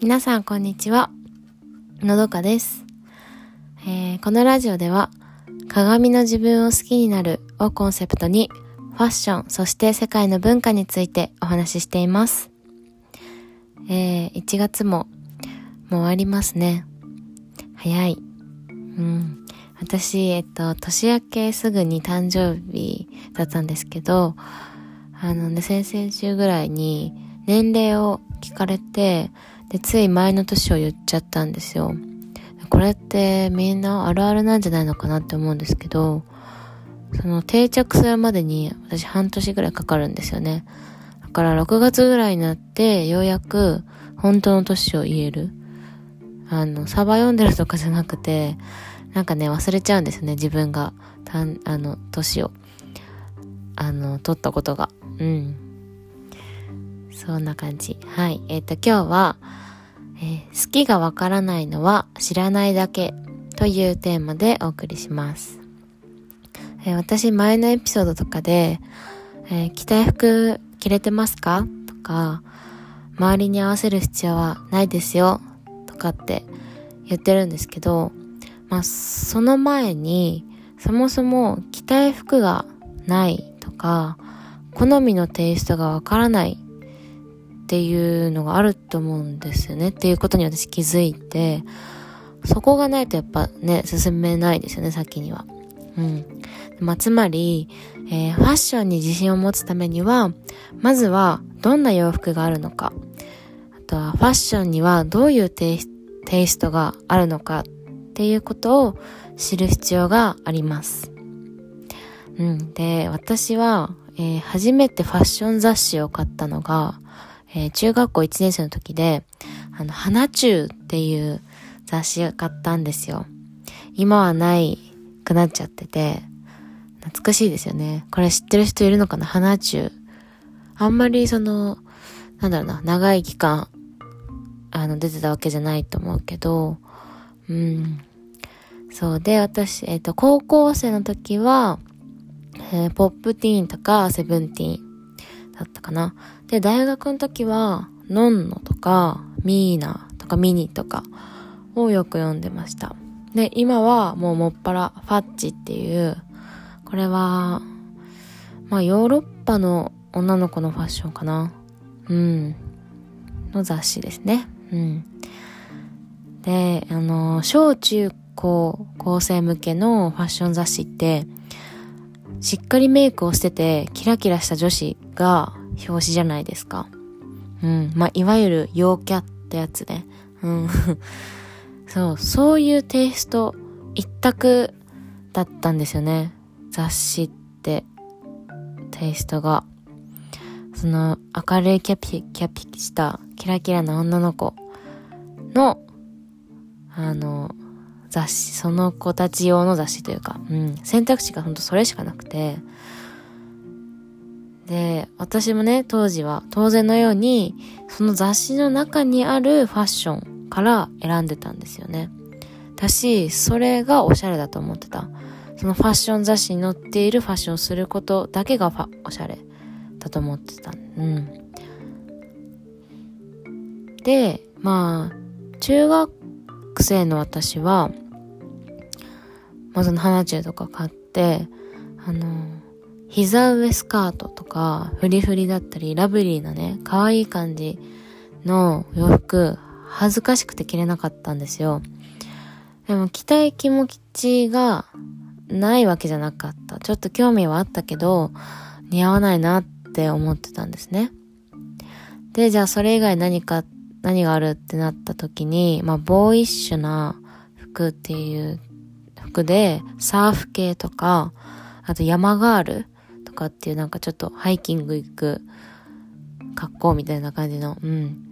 皆さんこんにちは。のどかです、えー、このラジオでは鏡の自分を好きになるをコンセプトにファッション、そして世界の文化についてお話ししています。えー、1月ももう終わりますね。早い。うん。私、えっと、年明けすぐに誕生日だったんですけど、あのね、先々週ぐらいに年齢を聞かれて、で、つい前の年を言っちゃったんですよ。これってみんなあるあるなんじゃないのかなって思うんですけど、その定着するまでに私半年ぐらいかかるんですよね。だから6月ぐらいになってようやく本当の年を言える。あの、サバ読んでるとかじゃなくて、なんかね、忘れちゃうんですね、自分が、たん、あの、年を、あの、取ったことが。うん。そんな感じ。はい。えっ、ー、と、今日は、えー、好きがわからないのは知らないだけというテーマでお送りします。えー、私、前のエピソードとかで、えー、着たい服着れてますかとか、周りに合わせる必要はないですよとかって言ってるんですけど、まあ、その前に、そもそも着たい服がないとか、好みのテイストがわからないっていうのがあると思うんですよね。っていうことに私気づいて、そこがないとやっぱね、進めないですよね、先には。うん。まあ、つまり、えー、ファッションに自信を持つためには、まずはどんな洋服があるのか、あとはファッションにはどういうテイストがあるのかっっていうことを知る必要があります。うん。で、私は、えー、初めてファッション雑誌を買ったのが、えー、中学校1年生の時で、あの、花中っていう雑誌を買ったんですよ。今はないくなっちゃってて、懐かしいですよね。これ知ってる人いるのかな？花中。あんまりその、なんだろうな、長い期間、あの、出てたわけじゃないと思うけど、うん。そうで、私、えっ、ー、と、高校生の時は、えー、ポップティーンとかセブンティーンだったかな。で、大学の時は、ノンノとか、ミーナとかミニとかをよく読んでました。で、今はもうもっぱらファッチっていう、これは、まあヨーロッパの女の子のファッションかな。うん。の雑誌ですね。うん。で、あの、小中高校生向けのファッション雑誌って、しっかりメイクをしてて、キラキラした女子が表紙じゃないですか。うん。まあ、いわゆる陽キャってやつね。うん。そう、そういうテイスト一択だったんですよね。雑誌って、テイストが。その、明るいキャピ、キャピしたキラキラな女の子のあの、雑誌、その子たち用の雑誌というか、うん、選択肢がほんとそれしかなくて、で、私もね、当時は当然のように、その雑誌の中にあるファッションから選んでたんですよね。だし、それがおしゃれだと思ってた。そのファッション雑誌に載っているファッションをすることだけがおしゃれだと思ってた。うん。で、まあ、中学生の私は、まあ、その花中とか買って、あの、膝上スカートとか、フリフリだったり、ラブリーなね、可愛い感じの洋服、恥ずかしくて着れなかったんですよ。でも着たい気持ちがないわけじゃなかった。ちょっと興味はあったけど、似合わないなって思ってたんですね。で、じゃあそれ以外何か何があるってなった時に、まあ、ボーイッシュな服っていう服で、サーフ系とか、あと山ガールとかっていうなんかちょっとハイキング行く格好みたいな感じの、うん。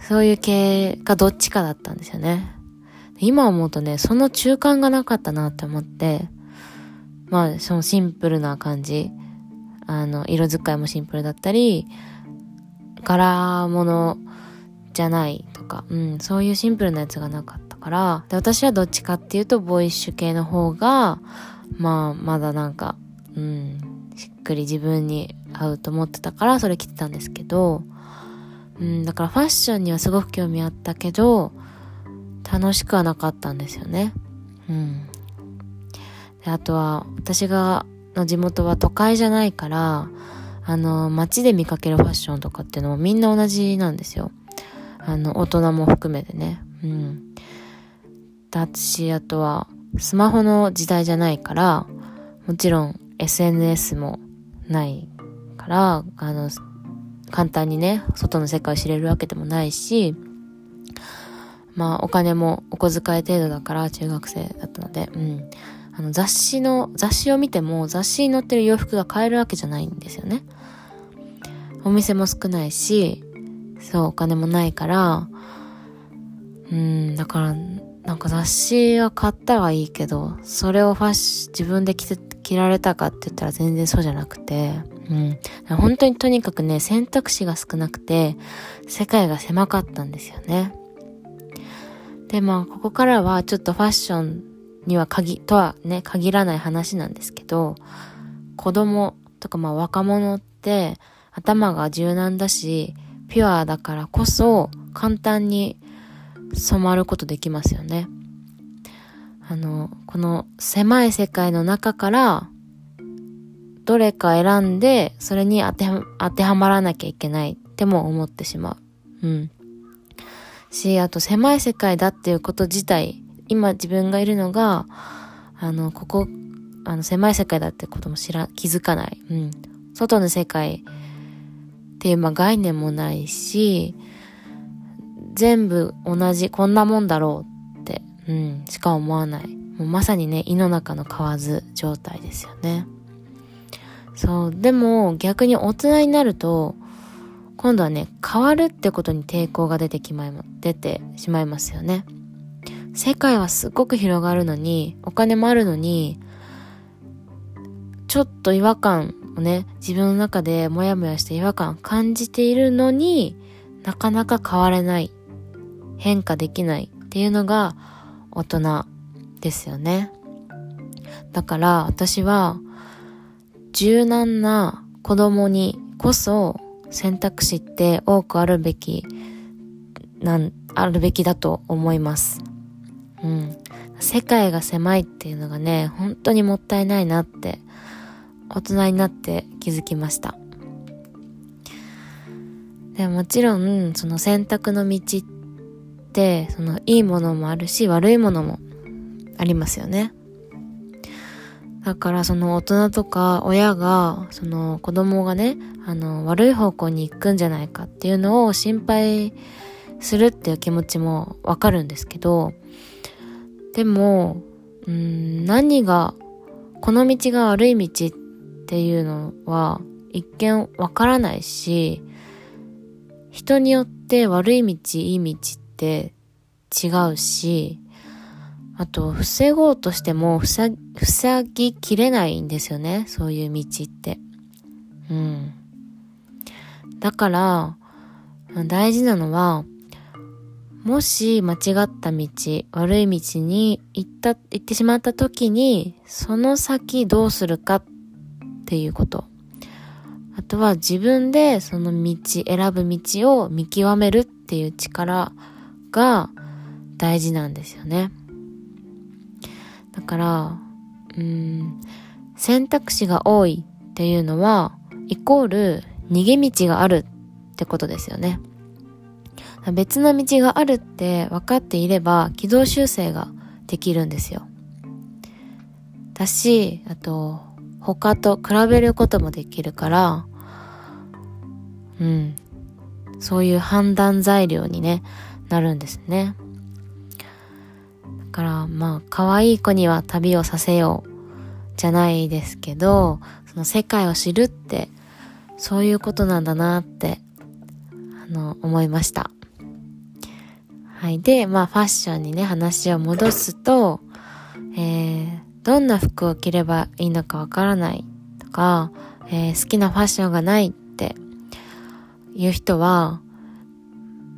そういう系がどっちかだったんですよね。今思うとね、その中間がなかったなって思って、まあ、そのシンプルな感じ。あの、色使いもシンプルだったり、柄物じゃないとか、うん、そういうシンプルなやつがなかったから、で、私はどっちかっていうと、ボーイッシュ系の方が、まあ、まだなんか、うん、しっくり自分に合うと思ってたからそれ着てたんですけど、うん、だからファッションにはすごく興味あったけど、楽しくはなかったんですよね。うん。であとは、私が、の地元は都会じゃないから、あの、街で見かけるファッションとかっていうのもみんな同じなんですよ。あの、大人も含めてね。うん。だし、あとは、スマホの時代じゃないから、もちろん SNS もないから、あの、簡単にね、外の世界を知れるわけでもないし、まあお金もお小遣い程度だから中学生だったので、うん。あの雑誌の、雑誌を見ても雑誌に載ってる洋服が買えるわけじゃないんですよね。お店も少ないし、そう、お金もないから、うん、だから、なんか雑誌は買ったはいいけど、それをファッシ自分で着て、着られたかって言ったら全然そうじゃなくて、うん。本当にとにかくね、選択肢が少なくて、世界が狭かったんですよね。で、まあ、ここからはちょっとファッションには限、とはね、限らない話なんですけど、子供とかまあ若者って頭が柔軟だし、ピュアだからこそ簡単に染まることできますよね。あの、この狭い世界の中からどれか選んで、それに当ては、当てはまらなきゃいけないっても思ってしまう。うん。し、あと狭い世界だっていうこと自体、今自分がいるのが、あの、ここ、あの、狭い世界だってことも知ら、気づかない。うん。外の世界っていう、まあ、概念もないし、全部同じ、こんなもんだろうって、うん、しか思わない。もうまさにね、胃の中の蛙状態ですよね。そう。でも逆に大人になると、今度はね、変わるってことに抵抗が出てきまい、出てしまいますよね。世界はすっごく広がるのに、お金もあるのに、ちょっと違和感をね、自分の中でモヤモヤして違和感感じているのになかなか変われない。変化できないっていうのが大人ですよね。だから私は柔軟な子供にこそ選択肢って多くあるべき、なん、あるべきだと思います。うん。世界が狭いっていうのがね、本当にもったいないなって、大人になって気づきました。でもちろん、その選択の道って、そのいいものもあるし、悪いものもありますよね。だからその大人とか親が、その子供がね、あの、悪い方向に行くんじゃないかっていうのを心配するっていう気持ちもわかるんですけど、でも、うん、何が、この道が悪い道っていうのは一見わからないし、人によって悪い道、いい道って違うし、あと、防ごうとしても、塞ぎきれないんですよね。そういう道って。うん。だから、大事なのは、もし間違った道、悪い道に行った、行ってしまった時に、その先どうするかっていうこと。あとは自分でその道、選ぶ道を見極めるっていう力が大事なんですよね。だから、うん、選択肢が多いっていうのは、イコール逃げ道があるってことですよね。別の道があるって分かっていれば軌道修正ができるんですよ。だし、あと、他と比べることもできるから、うん。そういう判断材料にね、なるんですね。だからまあ可愛い子には旅をさせようじゃないですけどその世界を知るってそういうことなんだなってあの思いましたはいでまあファッションにね話を戻すとえー、どんな服を着ればいいのかわからないとか、えー、好きなファッションがないっていう人は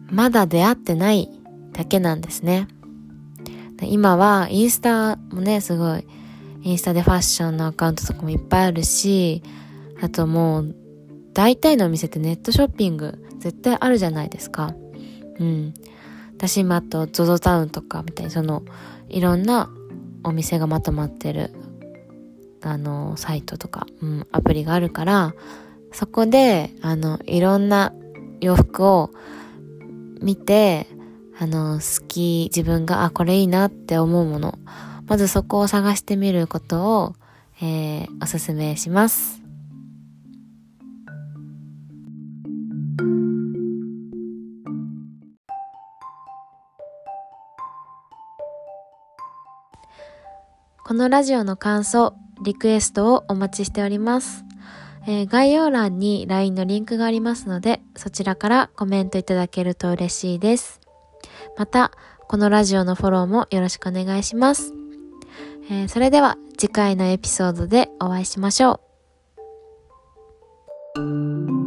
まだ出会ってないだけなんですね。今はインスタもね、すごい、インスタでファッションのアカウントとかもいっぱいあるし、あともう、大体のお店ってネットショッピング絶対あるじゃないですか。うん。私今あと ZOZO タウンとかみたいにそのいろんなお店がまとまってるあのサイトとか、うん、アプリがあるからそこであのいろんな洋服を見てあの好き自分があこれいいなって思うものまずそこを探してみることを、えー、おすすめします。このラジオの感想、リクエストをお待ちしております。えー、概要欄に LINE のリンクがありますので、そちらからコメントいただけると嬉しいです。また、このラジオのフォローもよろしくお願いします。えー、それでは次回のエピソードでお会いしましょう。